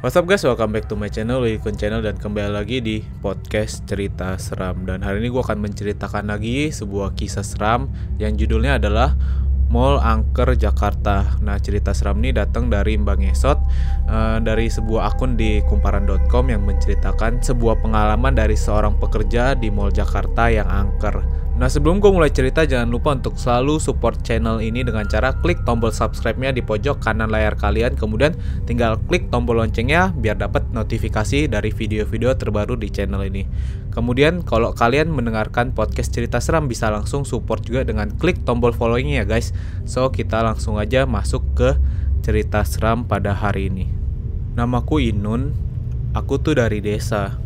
What's up guys, welcome back to my channel, Wilikun Channel dan kembali lagi di podcast cerita seram Dan hari ini gue akan menceritakan lagi sebuah kisah seram yang judulnya adalah Mall Angker Jakarta. Nah, cerita seram ini datang dari Mbak Ngesot uh, dari sebuah akun di kumparan.com yang menceritakan sebuah pengalaman dari seorang pekerja di Mall Jakarta yang angker. Nah sebelum gue mulai cerita jangan lupa untuk selalu support channel ini dengan cara klik tombol subscribe-nya di pojok kanan layar kalian. Kemudian tinggal klik tombol loncengnya biar dapat notifikasi dari video-video terbaru di channel ini. Kemudian kalau kalian mendengarkan podcast cerita seram bisa langsung support juga dengan klik tombol following ya guys. So kita langsung aja masuk ke cerita seram pada hari ini. Namaku Inun, aku tuh dari desa.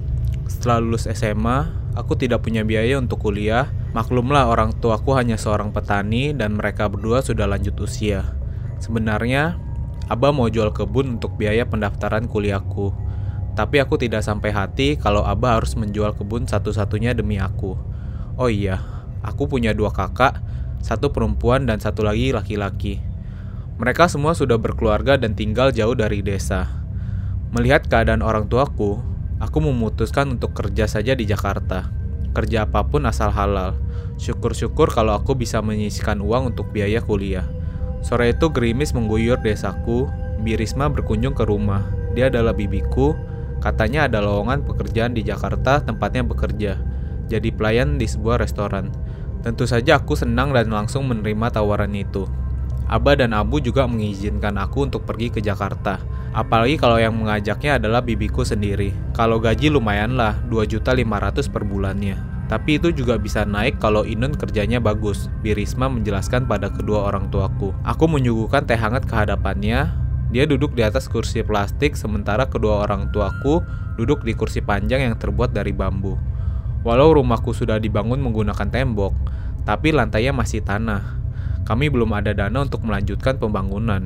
Setelah lulus SMA, aku tidak punya biaya untuk kuliah Maklumlah orang tuaku hanya seorang petani dan mereka berdua sudah lanjut usia. Sebenarnya, Abah mau jual kebun untuk biaya pendaftaran kuliahku. Tapi aku tidak sampai hati kalau Abah harus menjual kebun satu-satunya demi aku. Oh iya, aku punya dua kakak, satu perempuan dan satu lagi laki-laki. Mereka semua sudah berkeluarga dan tinggal jauh dari desa. Melihat keadaan orang tuaku, aku memutuskan untuk kerja saja di Jakarta kerja apa pun asal halal. Syukur-syukur kalau aku bisa menyisikan uang untuk biaya kuliah. Sore itu gerimis mengguyur desaku, Birisma berkunjung ke rumah. Dia adalah bibiku, katanya ada lowongan pekerjaan di Jakarta tempatnya bekerja, jadi pelayan di sebuah restoran. Tentu saja aku senang dan langsung menerima tawaran itu. Aba dan Abu juga mengizinkan aku untuk pergi ke Jakarta. Apalagi kalau yang mengajaknya adalah bibiku sendiri. Kalau gaji lumayan lah, 2.500 per bulannya. Tapi itu juga bisa naik kalau Inun kerjanya bagus, Birisma menjelaskan pada kedua orang tuaku. Aku menyuguhkan teh hangat ke hadapannya. Dia duduk di atas kursi plastik sementara kedua orang tuaku duduk di kursi panjang yang terbuat dari bambu. Walau rumahku sudah dibangun menggunakan tembok, tapi lantainya masih tanah. Kami belum ada dana untuk melanjutkan pembangunan.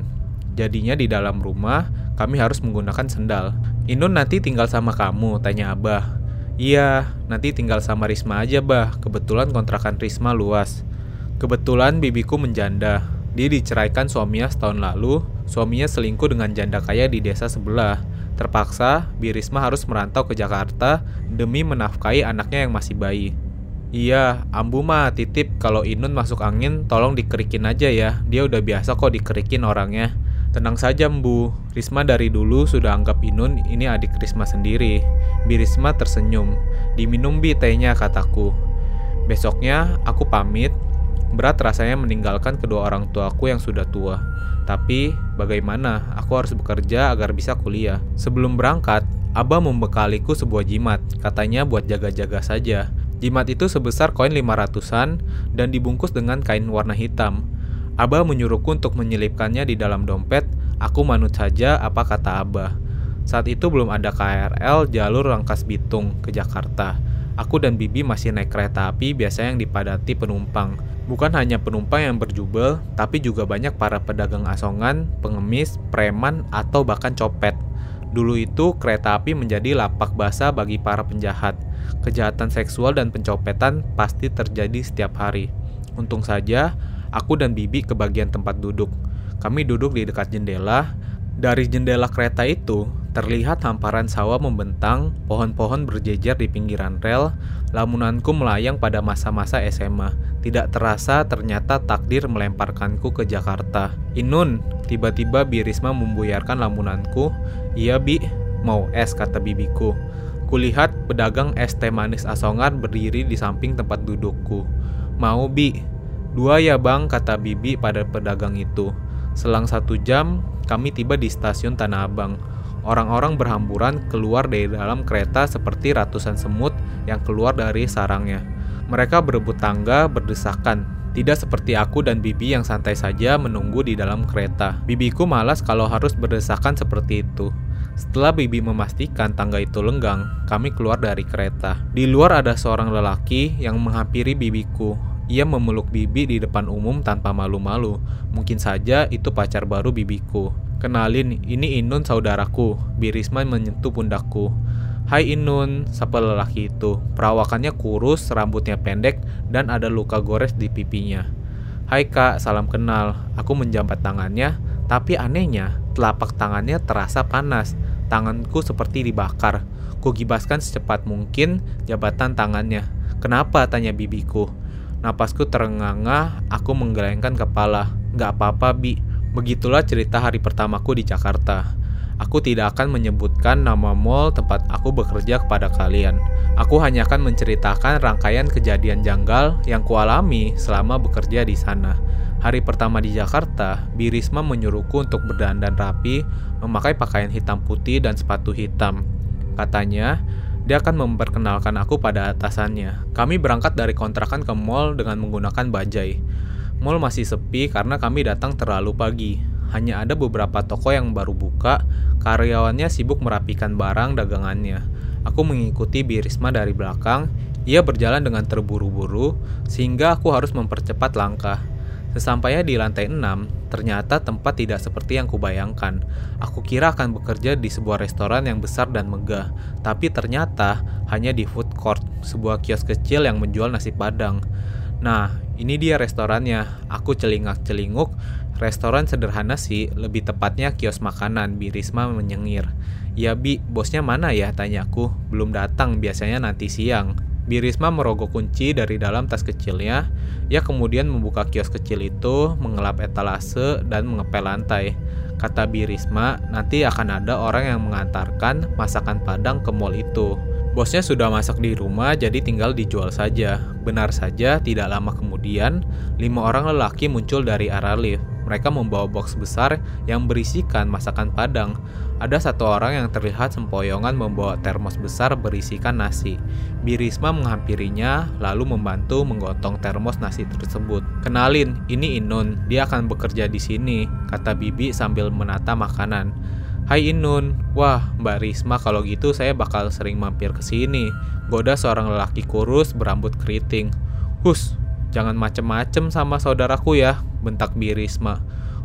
Jadinya di dalam rumah, kami harus menggunakan sendal. Inun nanti tinggal sama kamu, tanya Abah. Iya, nanti tinggal sama Risma aja, Bah. Kebetulan kontrakan Risma luas. Kebetulan bibiku menjanda. Dia diceraikan suaminya setahun lalu. Suaminya selingkuh dengan janda kaya di desa sebelah. Terpaksa, Birisma harus merantau ke Jakarta demi menafkahi anaknya yang masih bayi. Iya, Ambu mah titip kalau Inun masuk angin tolong dikerikin aja ya. Dia udah biasa kok dikerikin orangnya. Tenang saja Mbu, Risma dari dulu sudah anggap Inun ini adik Risma sendiri. Bi Risma tersenyum. Diminum bi tehnya kataku. Besoknya aku pamit. Berat rasanya meninggalkan kedua orang tuaku yang sudah tua. Tapi bagaimana? Aku harus bekerja agar bisa kuliah. Sebelum berangkat, Abah membekaliku sebuah jimat. Katanya buat jaga-jaga saja. Jimat itu sebesar koin 500-an dan dibungkus dengan kain warna hitam. Abah menyuruhku untuk menyelipkannya di dalam dompet, aku manut saja apa kata Abah. Saat itu belum ada KRL jalur Rangkas Bitung ke Jakarta. Aku dan Bibi masih naik kereta api biasa yang dipadati penumpang. Bukan hanya penumpang yang berjubel, tapi juga banyak para pedagang asongan, pengemis, preman, atau bahkan copet. Dulu itu kereta api menjadi lapak basah bagi para penjahat. Kejahatan seksual dan pencopetan pasti terjadi setiap hari. Untung saja, aku dan Bibi ke bagian tempat duduk. Kami duduk di dekat jendela. Dari jendela kereta itu, terlihat hamparan sawah membentang, pohon-pohon berjejer di pinggiran rel, lamunanku melayang pada masa-masa SMA. Tidak terasa ternyata takdir melemparkanku ke Jakarta. Inun, tiba-tiba Birisma membuyarkan lamunanku. Iya Bi, mau es kata bibiku. Kulihat pedagang es teh manis asongan berdiri di samping tempat dudukku. Mau Bi? Dua ya bang, kata bibi pada pedagang itu. Selang satu jam, kami tiba di stasiun Tanah Abang. Orang-orang berhamburan keluar dari dalam kereta seperti ratusan semut yang keluar dari sarangnya. Mereka berebut tangga, berdesakan, tidak seperti aku dan Bibi yang santai saja menunggu di dalam kereta. Bibiku malas kalau harus berdesakan seperti itu. Setelah Bibi memastikan tangga itu lenggang, kami keluar dari kereta. Di luar ada seorang lelaki yang menghampiri bibiku. Ia memeluk Bibi di depan umum tanpa malu-malu. Mungkin saja itu pacar baru bibiku. Kenalin, ini Inun saudaraku. Birisma menyentuh pundakku. Hai Inun, sapa lelaki itu. Perawakannya kurus, rambutnya pendek, dan ada luka gores di pipinya. Hai kak, salam kenal. Aku menjambat tangannya, tapi anehnya, telapak tangannya terasa panas. Tanganku seperti dibakar. Kugibaskan secepat mungkin jabatan tangannya. Kenapa? tanya bibiku. Napasku terengah-engah, aku menggelengkan kepala. Gak apa-apa, Bi. Begitulah cerita hari pertamaku di Jakarta. Aku tidak akan menyebutkan nama mall tempat aku bekerja kepada kalian. Aku hanya akan menceritakan rangkaian kejadian janggal yang kualami selama bekerja di sana. Hari pertama di Jakarta, Birisma menyuruhku untuk berdandan rapi, memakai pakaian hitam putih dan sepatu hitam. Katanya, dia akan memperkenalkan aku pada atasannya. Kami berangkat dari kontrakan ke mall dengan menggunakan bajai. Mall masih sepi karena kami datang terlalu pagi. Hanya ada beberapa toko yang baru buka, karyawannya sibuk merapikan barang dagangannya. Aku mengikuti Birisma dari belakang, ia berjalan dengan terburu-buru, sehingga aku harus mempercepat langkah. Sesampainya di lantai 6, ternyata tempat tidak seperti yang kubayangkan. Aku kira akan bekerja di sebuah restoran yang besar dan megah, tapi ternyata hanya di food court, sebuah kios kecil yang menjual nasi padang. Nah, ini dia restorannya. Aku celingak-celinguk. Restoran sederhana sih, lebih tepatnya kios makanan, Bi Risma menyengir. Ya Bi, bosnya mana ya? Tanyaku. Belum datang, biasanya nanti siang. Birisma merogoh kunci dari dalam tas kecilnya. Ia kemudian membuka kios kecil itu, mengelap etalase, dan mengepel lantai. Kata Birisma, nanti akan ada orang yang mengantarkan masakan Padang ke mall itu. Bosnya sudah masak di rumah, jadi tinggal dijual saja. Benar saja, tidak lama kemudian, lima orang lelaki muncul dari arah lift. Mereka membawa box besar yang berisikan masakan Padang. Ada satu orang yang terlihat sempoyongan membawa termos besar berisikan nasi. Birisma menghampirinya, lalu membantu menggotong termos nasi tersebut. Kenalin, ini Inun, dia akan bekerja di sini, kata Bibi sambil menata makanan. Hai Inun, wah Mbak Risma kalau gitu saya bakal sering mampir ke sini. Goda seorang lelaki kurus berambut keriting. Hus, jangan macem-macem sama saudaraku ya, bentak Birisma.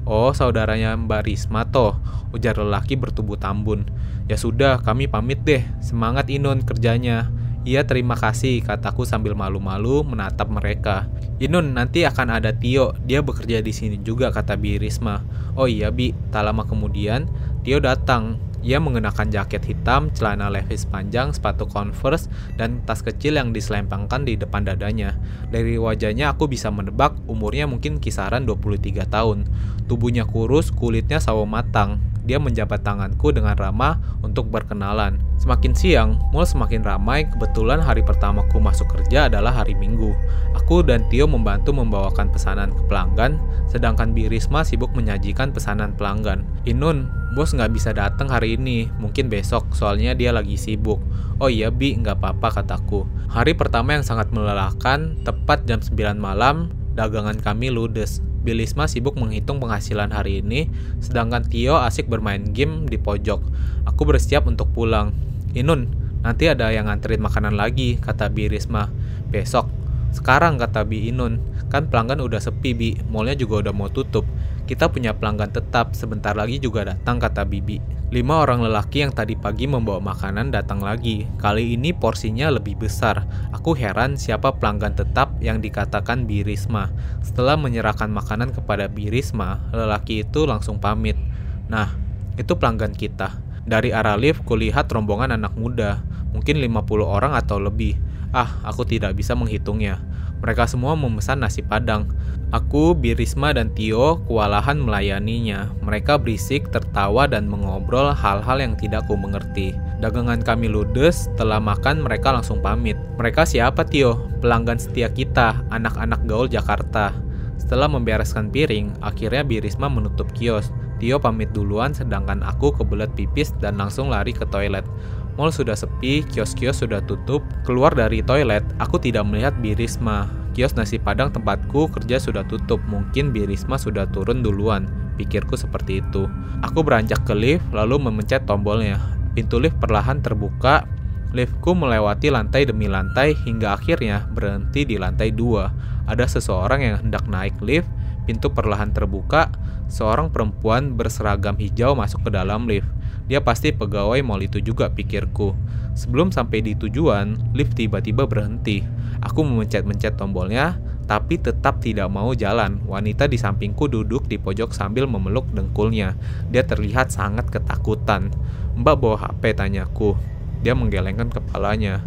Oh, saudaranya Mbak Risma toh, ujar lelaki bertubuh tambun. Ya sudah, kami pamit deh. Semangat Inun kerjanya. Iya terima kasih, kataku sambil malu-malu menatap mereka. Inun, nanti akan ada Tio, dia bekerja di sini juga, kata Bi Risma. Oh iya Bi, tak lama kemudian, Tio datang. Ia mengenakan jaket hitam, celana levis panjang, sepatu converse, dan tas kecil yang diselempangkan di depan dadanya. Dari wajahnya aku bisa menebak umurnya mungkin kisaran 23 tahun. Tubuhnya kurus, kulitnya sawo matang. Dia menjabat tanganku dengan ramah untuk berkenalan. Semakin siang, mall semakin ramai. Kebetulan hari pertamaku masuk kerja adalah hari Minggu. Aku dan Tio membantu membawakan pesanan ke pelanggan, sedangkan Birisma sibuk menyajikan pesanan pelanggan. Inun, bos nggak bisa datang hari ini, mungkin besok, soalnya dia lagi sibuk. Oh iya Bi, nggak apa-apa kataku. Hari pertama yang sangat melelahkan, tepat jam 9 malam, dagangan kami ludes. Bilisma sibuk menghitung penghasilan hari ini, sedangkan Tio asik bermain game di pojok. Aku bersiap untuk pulang. Inun, nanti ada yang nganterin makanan lagi, kata Bi Risma. Besok. Sekarang, kata Bi Inun. Kan pelanggan udah sepi, Bi. Mallnya juga udah mau tutup. Kita punya pelanggan tetap, sebentar lagi juga datang, kata Bibi. Lima orang lelaki yang tadi pagi membawa makanan datang lagi. Kali ini porsinya lebih besar. Aku heran siapa pelanggan tetap yang dikatakan Birisma. Setelah menyerahkan makanan kepada Birisma, lelaki itu langsung pamit. Nah, itu pelanggan kita. Dari arah lift, kulihat rombongan anak muda. Mungkin 50 orang atau lebih. Ah, aku tidak bisa menghitungnya. Mereka semua memesan nasi padang. Aku, Birisma, dan Tio kewalahan melayaninya. Mereka berisik, tertawa, dan mengobrol hal-hal yang tidak ku mengerti. Dagangan kami ludes, setelah makan mereka langsung pamit. Mereka siapa Tio? Pelanggan setia kita, anak-anak gaul Jakarta. Setelah membereskan piring, akhirnya Birisma menutup kios. Tio pamit duluan sedangkan aku kebelet pipis dan langsung lari ke toilet. Mall sudah sepi, kios-kios sudah tutup. Keluar dari toilet, aku tidak melihat Birisma. Kios nasi padang tempatku kerja sudah tutup. Mungkin Birisma sudah turun duluan. Pikirku seperti itu. Aku beranjak ke lift, lalu memencet tombolnya. Pintu lift perlahan terbuka. Liftku melewati lantai demi lantai hingga akhirnya berhenti di lantai dua. Ada seseorang yang hendak naik lift. Pintu perlahan terbuka. Seorang perempuan berseragam hijau masuk ke dalam lift. Dia pasti pegawai mall itu juga pikirku. Sebelum sampai di tujuan, lift tiba-tiba berhenti. Aku memencet-mencet tombolnya. tapi tetap tidak mau jalan. Wanita di sampingku duduk di pojok sambil memeluk dengkulnya. Dia terlihat sangat ketakutan. Mbak bawa HP, tanyaku. Dia menggelengkan kepalanya.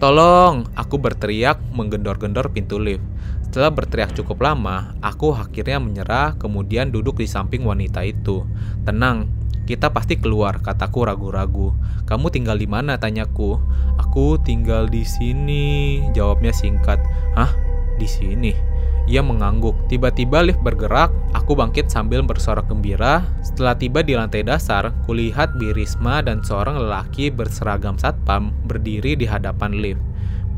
Tolong, aku berteriak menggendor-gendor pintu lift. Setelah berteriak cukup lama, aku akhirnya menyerah kemudian duduk di samping wanita itu. Tenang, kita pasti keluar, kataku ragu-ragu. Kamu tinggal di mana? tanyaku. Aku tinggal di sini, jawabnya singkat. Hah? Di sini? Ia mengangguk. Tiba-tiba lift bergerak, aku bangkit sambil bersorak gembira. Setelah tiba di lantai dasar, kulihat Birisma dan seorang lelaki berseragam satpam berdiri di hadapan lift.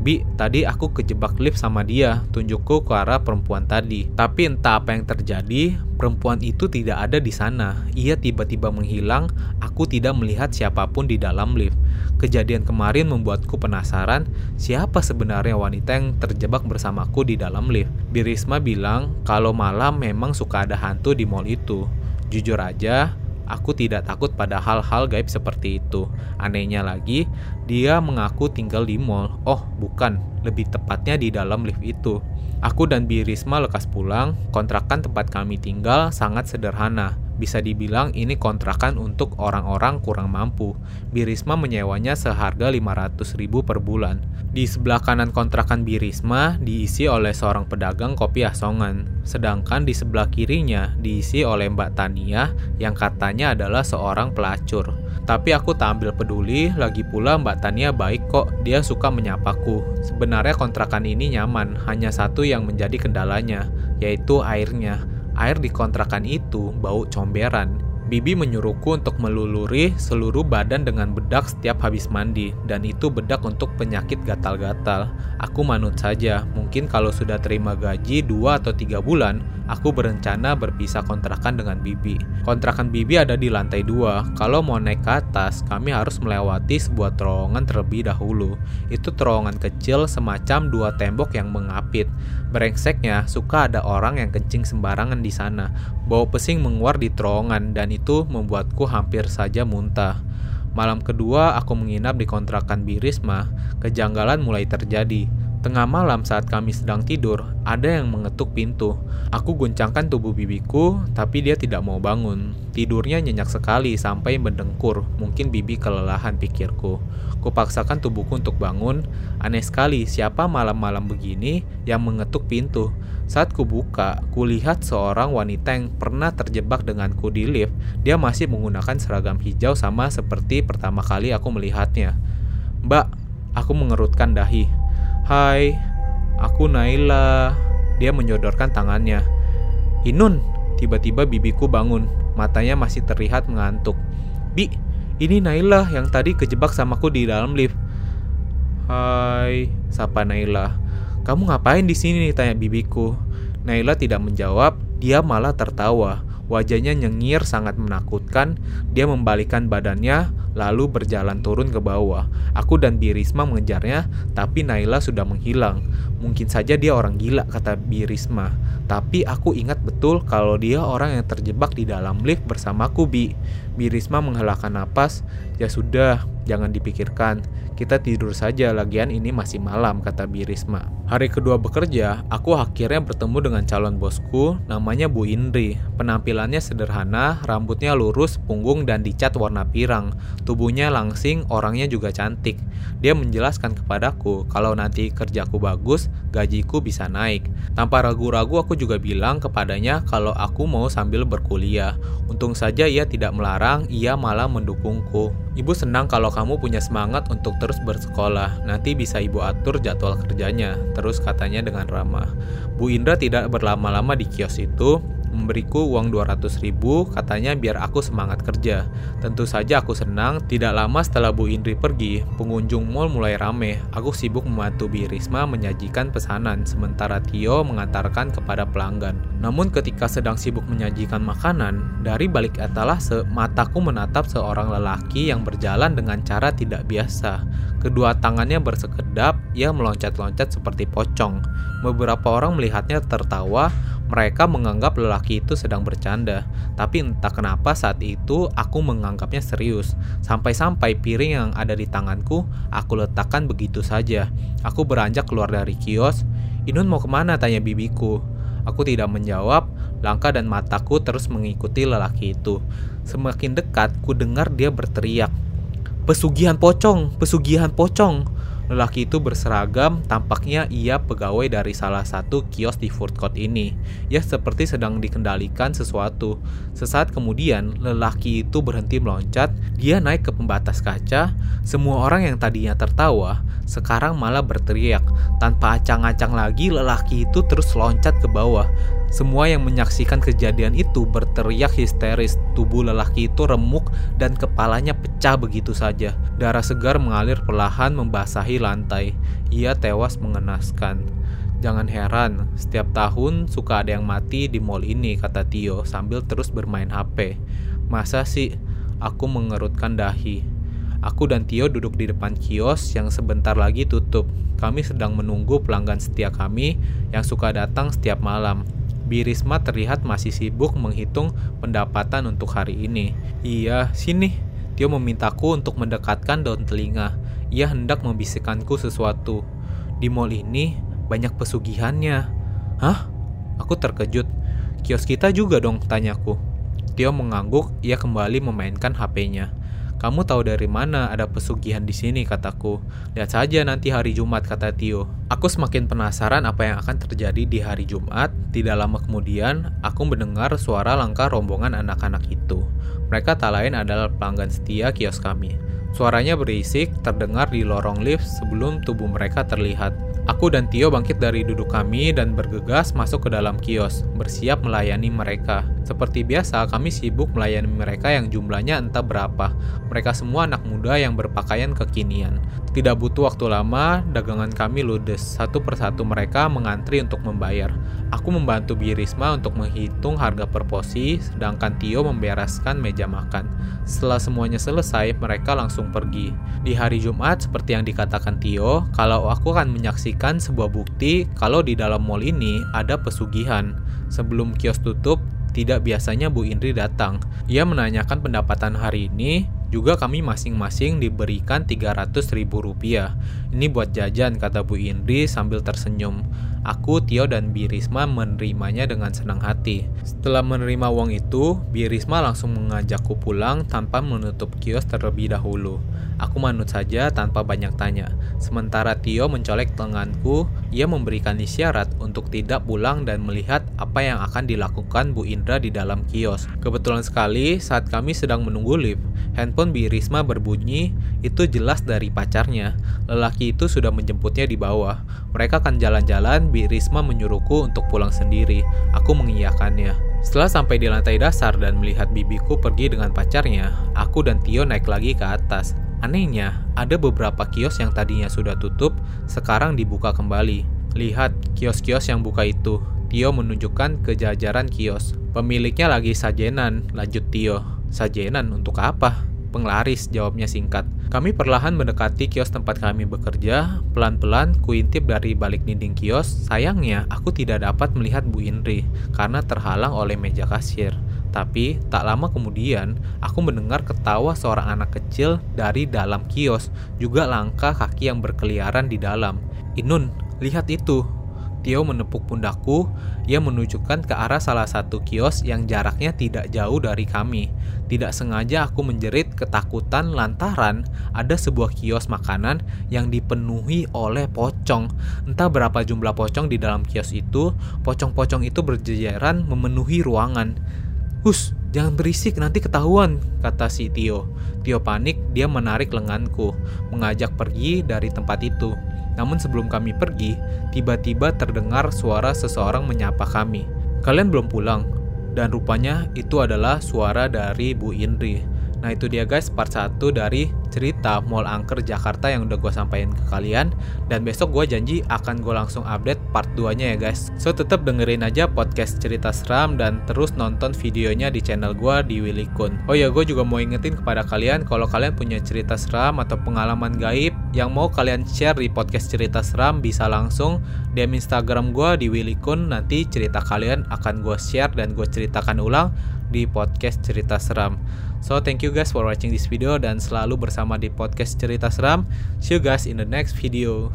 Bi, tadi aku kejebak lift sama dia, tunjukku ke arah perempuan tadi. Tapi entah apa yang terjadi, perempuan itu tidak ada di sana. Ia tiba-tiba menghilang, aku tidak melihat siapa pun di dalam lift. Kejadian kemarin membuatku penasaran, siapa sebenarnya wanita yang terjebak bersamaku di dalam lift. Birisma bilang kalau malam memang suka ada hantu di mall itu. Jujur aja, Aku tidak takut pada hal-hal gaib seperti itu. Anehnya lagi, dia mengaku tinggal di mall. Oh, bukan, lebih tepatnya di dalam lift itu. Aku dan Birisma lekas pulang. Kontrakan tempat kami tinggal sangat sederhana. Bisa dibilang ini kontrakan untuk orang-orang kurang mampu. Birisma menyewanya seharga 500 ribu per bulan. Di sebelah kanan kontrakan Birisma diisi oleh seorang pedagang kopi asongan. Sedangkan di sebelah kirinya diisi oleh Mbak Tania yang katanya adalah seorang pelacur. Tapi aku tak ambil peduli, lagi pula Mbak Tania baik kok, dia suka menyapaku. Sebenarnya kontrakan ini nyaman, hanya satu yang menjadi kendalanya, yaitu airnya. Air di kontrakan itu bau comberan. Bibi menyuruhku untuk meluluri seluruh badan dengan bedak setiap habis mandi, dan itu bedak untuk penyakit gatal-gatal. Aku manut saja, mungkin kalau sudah terima gaji 2 atau 3 bulan, aku berencana berpisah kontrakan dengan Bibi. Kontrakan Bibi ada di lantai 2, kalau mau naik ke atas, kami harus melewati sebuah terowongan terlebih dahulu. Itu terowongan kecil semacam dua tembok yang mengapit. Brengseknya, suka ada orang yang kencing sembarangan di sana. Bau pesing menguar di terowongan dan itu membuatku hampir saja muntah. Malam kedua aku menginap di kontrakan Birisma, kejanggalan mulai terjadi. Tengah malam saat kami sedang tidur, ada yang mengetuk pintu. Aku guncangkan tubuh bibiku, tapi dia tidak mau bangun. Tidurnya nyenyak sekali sampai mendengkur. Mungkin bibi kelelahan pikirku. Kupaksakan tubuhku untuk bangun. Aneh sekali, siapa malam-malam begini yang mengetuk pintu? Saat kubuka, kulihat seorang wanita yang pernah terjebak denganku di lift. Dia masih menggunakan seragam hijau sama seperti pertama kali aku melihatnya. Mbak, aku mengerutkan dahi. Hai, aku Naila. Dia menyodorkan tangannya. Inun, tiba-tiba bibiku bangun. Matanya masih terlihat mengantuk. Bi, ini Naila yang tadi kejebak samaku di dalam lift. Hai, sapa Naila. Kamu ngapain di sini? Tanya bibiku. Naila tidak menjawab, dia malah tertawa. Wajahnya nyengir sangat menakutkan. Dia membalikkan badannya, lalu berjalan turun ke bawah. Aku dan Birisma mengejarnya, tapi Naila sudah menghilang. Mungkin saja dia orang gila, kata Birisma. Tapi aku ingat betul kalau dia orang yang terjebak di dalam lift bersamaku, Bi. Birisma menghalakan napas. Ya sudah, jangan dipikirkan. Kita tidur saja, lagian ini masih malam, kata Birisma. Hari kedua bekerja, aku akhirnya bertemu dengan calon bosku, namanya Bu Indri. Penampilannya sederhana, rambutnya lurus, punggung dan dicat warna pirang. Tubuhnya langsing, orangnya juga cantik. Dia menjelaskan kepadaku kalau nanti kerjaku bagus, gajiku bisa naik. Tanpa ragu-ragu aku juga bilang kepadanya kalau aku mau sambil berkuliah. Untung saja ia tidak melarang, ia malah mendukungku. Ibu senang kalau kamu punya semangat untuk terus bersekolah. Nanti bisa ibu atur jadwal kerjanya. Terus katanya dengan ramah. Bu Indra tidak berlama-lama di kios itu memberiku uang 200 ribu katanya biar aku semangat kerja. Tentu saja aku senang, tidak lama setelah Bu Indri pergi, pengunjung mall mulai rame. Aku sibuk membantu Bi Risma menyajikan pesanan, sementara Tio mengantarkan kepada pelanggan. Namun ketika sedang sibuk menyajikan makanan, dari balik etalase, mataku menatap seorang lelaki yang berjalan dengan cara tidak biasa. Kedua tangannya bersekedap, ia meloncat-loncat seperti pocong. Beberapa orang melihatnya tertawa, mereka menganggap lelaki itu sedang bercanda, tapi entah kenapa saat itu aku menganggapnya serius. Sampai-sampai piring yang ada di tanganku, aku letakkan begitu saja. Aku beranjak keluar dari kios. Inun mau ke mana? Tanya bibiku. Aku tidak menjawab, langkah dan mataku terus mengikuti lelaki itu. Semakin dekat, ku dengar dia berteriak. Pesugihan pocong, pesugihan pocong. Lelaki itu berseragam, tampaknya ia pegawai dari salah satu kios di food court ini. Ia seperti sedang dikendalikan sesuatu. Sesaat kemudian, lelaki itu berhenti meloncat, dia naik ke pembatas kaca. Semua orang yang tadinya tertawa, sekarang malah berteriak. Tanpa acang-acang lagi, lelaki itu terus loncat ke bawah. Semua yang menyaksikan kejadian itu berteriak histeris. Tubuh lelaki itu remuk dan kepalanya pecah begitu saja. Darah segar mengalir perlahan membasahi lantai. Ia tewas mengenaskan. Jangan heran, setiap tahun suka ada yang mati di mall ini, kata Tio sambil terus bermain HP. Masa sih? Aku mengerutkan dahi. Aku dan Tio duduk di depan kios yang sebentar lagi tutup. Kami sedang menunggu pelanggan setia kami yang suka datang setiap malam. Birisma terlihat masih sibuk menghitung pendapatan untuk hari ini. Iya, sini. Tio memintaku untuk mendekatkan daun telinga. Ia hendak membisikkanku sesuatu. Di mall ini banyak pesugihannya. Hah? Aku terkejut. Kios kita juga dong, tanyaku. Tio mengangguk, ia kembali memainkan HP-nya. Kamu tahu dari mana ada pesugihan di sini, kataku. Lihat saja nanti hari Jumat, kata Tio. Aku semakin penasaran apa yang akan terjadi di hari Jumat. Tidak lama kemudian, aku mendengar suara langkah rombongan anak-anak itu. Mereka tak lain adalah pelanggan setia kios kami. Suaranya berisik, terdengar di lorong lift sebelum tubuh mereka terlihat. Aku dan Tio bangkit dari duduk kami dan bergegas masuk ke dalam kios, bersiap melayani mereka. Seperti biasa, kami sibuk melayani mereka yang jumlahnya entah berapa. Mereka semua anak muda yang berpakaian kekinian. Tidak butuh waktu lama, dagangan kami ludes. Satu persatu mereka mengantri untuk membayar. Aku membantu Birisma untuk menghitung harga per porsi, sedangkan Tio membereskan meja makan. Setelah semuanya selesai, mereka langsung pergi. Di hari Jumat, seperti yang dikatakan Tio, kalau aku akan menyaksikan sebuah bukti kalau di dalam mall ini ada pesugihan. Sebelum kios tutup, tidak biasanya Bu Indri datang. Ia menanyakan pendapatan hari ini, juga kami masing-masing diberikan 300 ribu rupiah. Ini buat jajan, kata Bu Indri sambil tersenyum. Aku, Tio, dan Birisma menerimanya dengan senang hati. Setelah menerima uang itu, Birisma langsung mengajakku pulang tanpa menutup kios terlebih dahulu. Aku manut saja tanpa banyak tanya. Sementara Tio mencolek lenganku, ia memberikan isyarat untuk tidak pulang dan melihat apa yang akan dilakukan Bu Indra di dalam kios. Kebetulan sekali saat kami sedang menunggu lift, handphone Bi Risma berbunyi, itu jelas dari pacarnya. Lelaki itu sudah menjemputnya di bawah. Mereka akan jalan-jalan, Bi Risma menyuruhku untuk pulang sendiri. Aku mengiyakannya. Setelah sampai di lantai dasar dan melihat bibiku pergi dengan pacarnya, aku dan Tio naik lagi ke atas. Anehnya, ada beberapa kios yang tadinya sudah tutup, sekarang dibuka kembali. Lihat, kios-kios yang buka itu. Tio menunjukkan ke jajaran kios. Pemiliknya lagi sajenan, lanjut Tio. Sajenan untuk apa? Penglaris, jawabnya singkat. Kami perlahan mendekati kios tempat kami bekerja. Pelan-pelan kuintip dari balik dinding kios. Sayangnya, aku tidak dapat melihat Bu Indri karena terhalang oleh meja kasir. Tapi tak lama kemudian, aku mendengar ketawa seorang anak kecil dari dalam kios, juga langkah kaki yang berkeliaran di dalam. Inun, lihat itu. Tio menepuk pundakku, ia menunjukkan ke arah salah satu kios yang jaraknya tidak jauh dari kami. Tidak sengaja aku menjerit ketakutan lantaran ada sebuah kios makanan yang dipenuhi oleh pocong. Entah berapa jumlah pocong di dalam kios itu, pocong-pocong itu berjejeran memenuhi ruangan. Hus, jangan berisik nanti ketahuan, kata si Tio. Tio panik, dia menarik lenganku, mengajak pergi dari tempat itu. Namun sebelum kami pergi, tiba-tiba terdengar suara seseorang menyapa kami. Kalian belum pulang? Dan rupanya itu adalah suara dari Bu Indri. Nah itu dia guys. Part 1 dari cerita Mall Angker Jakarta yang udah gue sampaikan ke kalian. Dan besok gue janji akan gue langsung update part 2 nya ya guys. So tetap dengerin aja podcast cerita seram dan terus nonton videonya di channel gue di Willy Kun. Oh ya gue juga mau ingetin kepada kalian kalau kalian punya cerita seram atau pengalaman gaib Yang mau kalian share di podcast cerita seram bisa langsung DM Instagram gue di Willy Kun. Nanti cerita kalian akan gue share dan gue ceritakan ulang di podcast cerita seram So thank you guys for watching this video dan selalu bersama di podcast cerita seram. See you guys in the next video.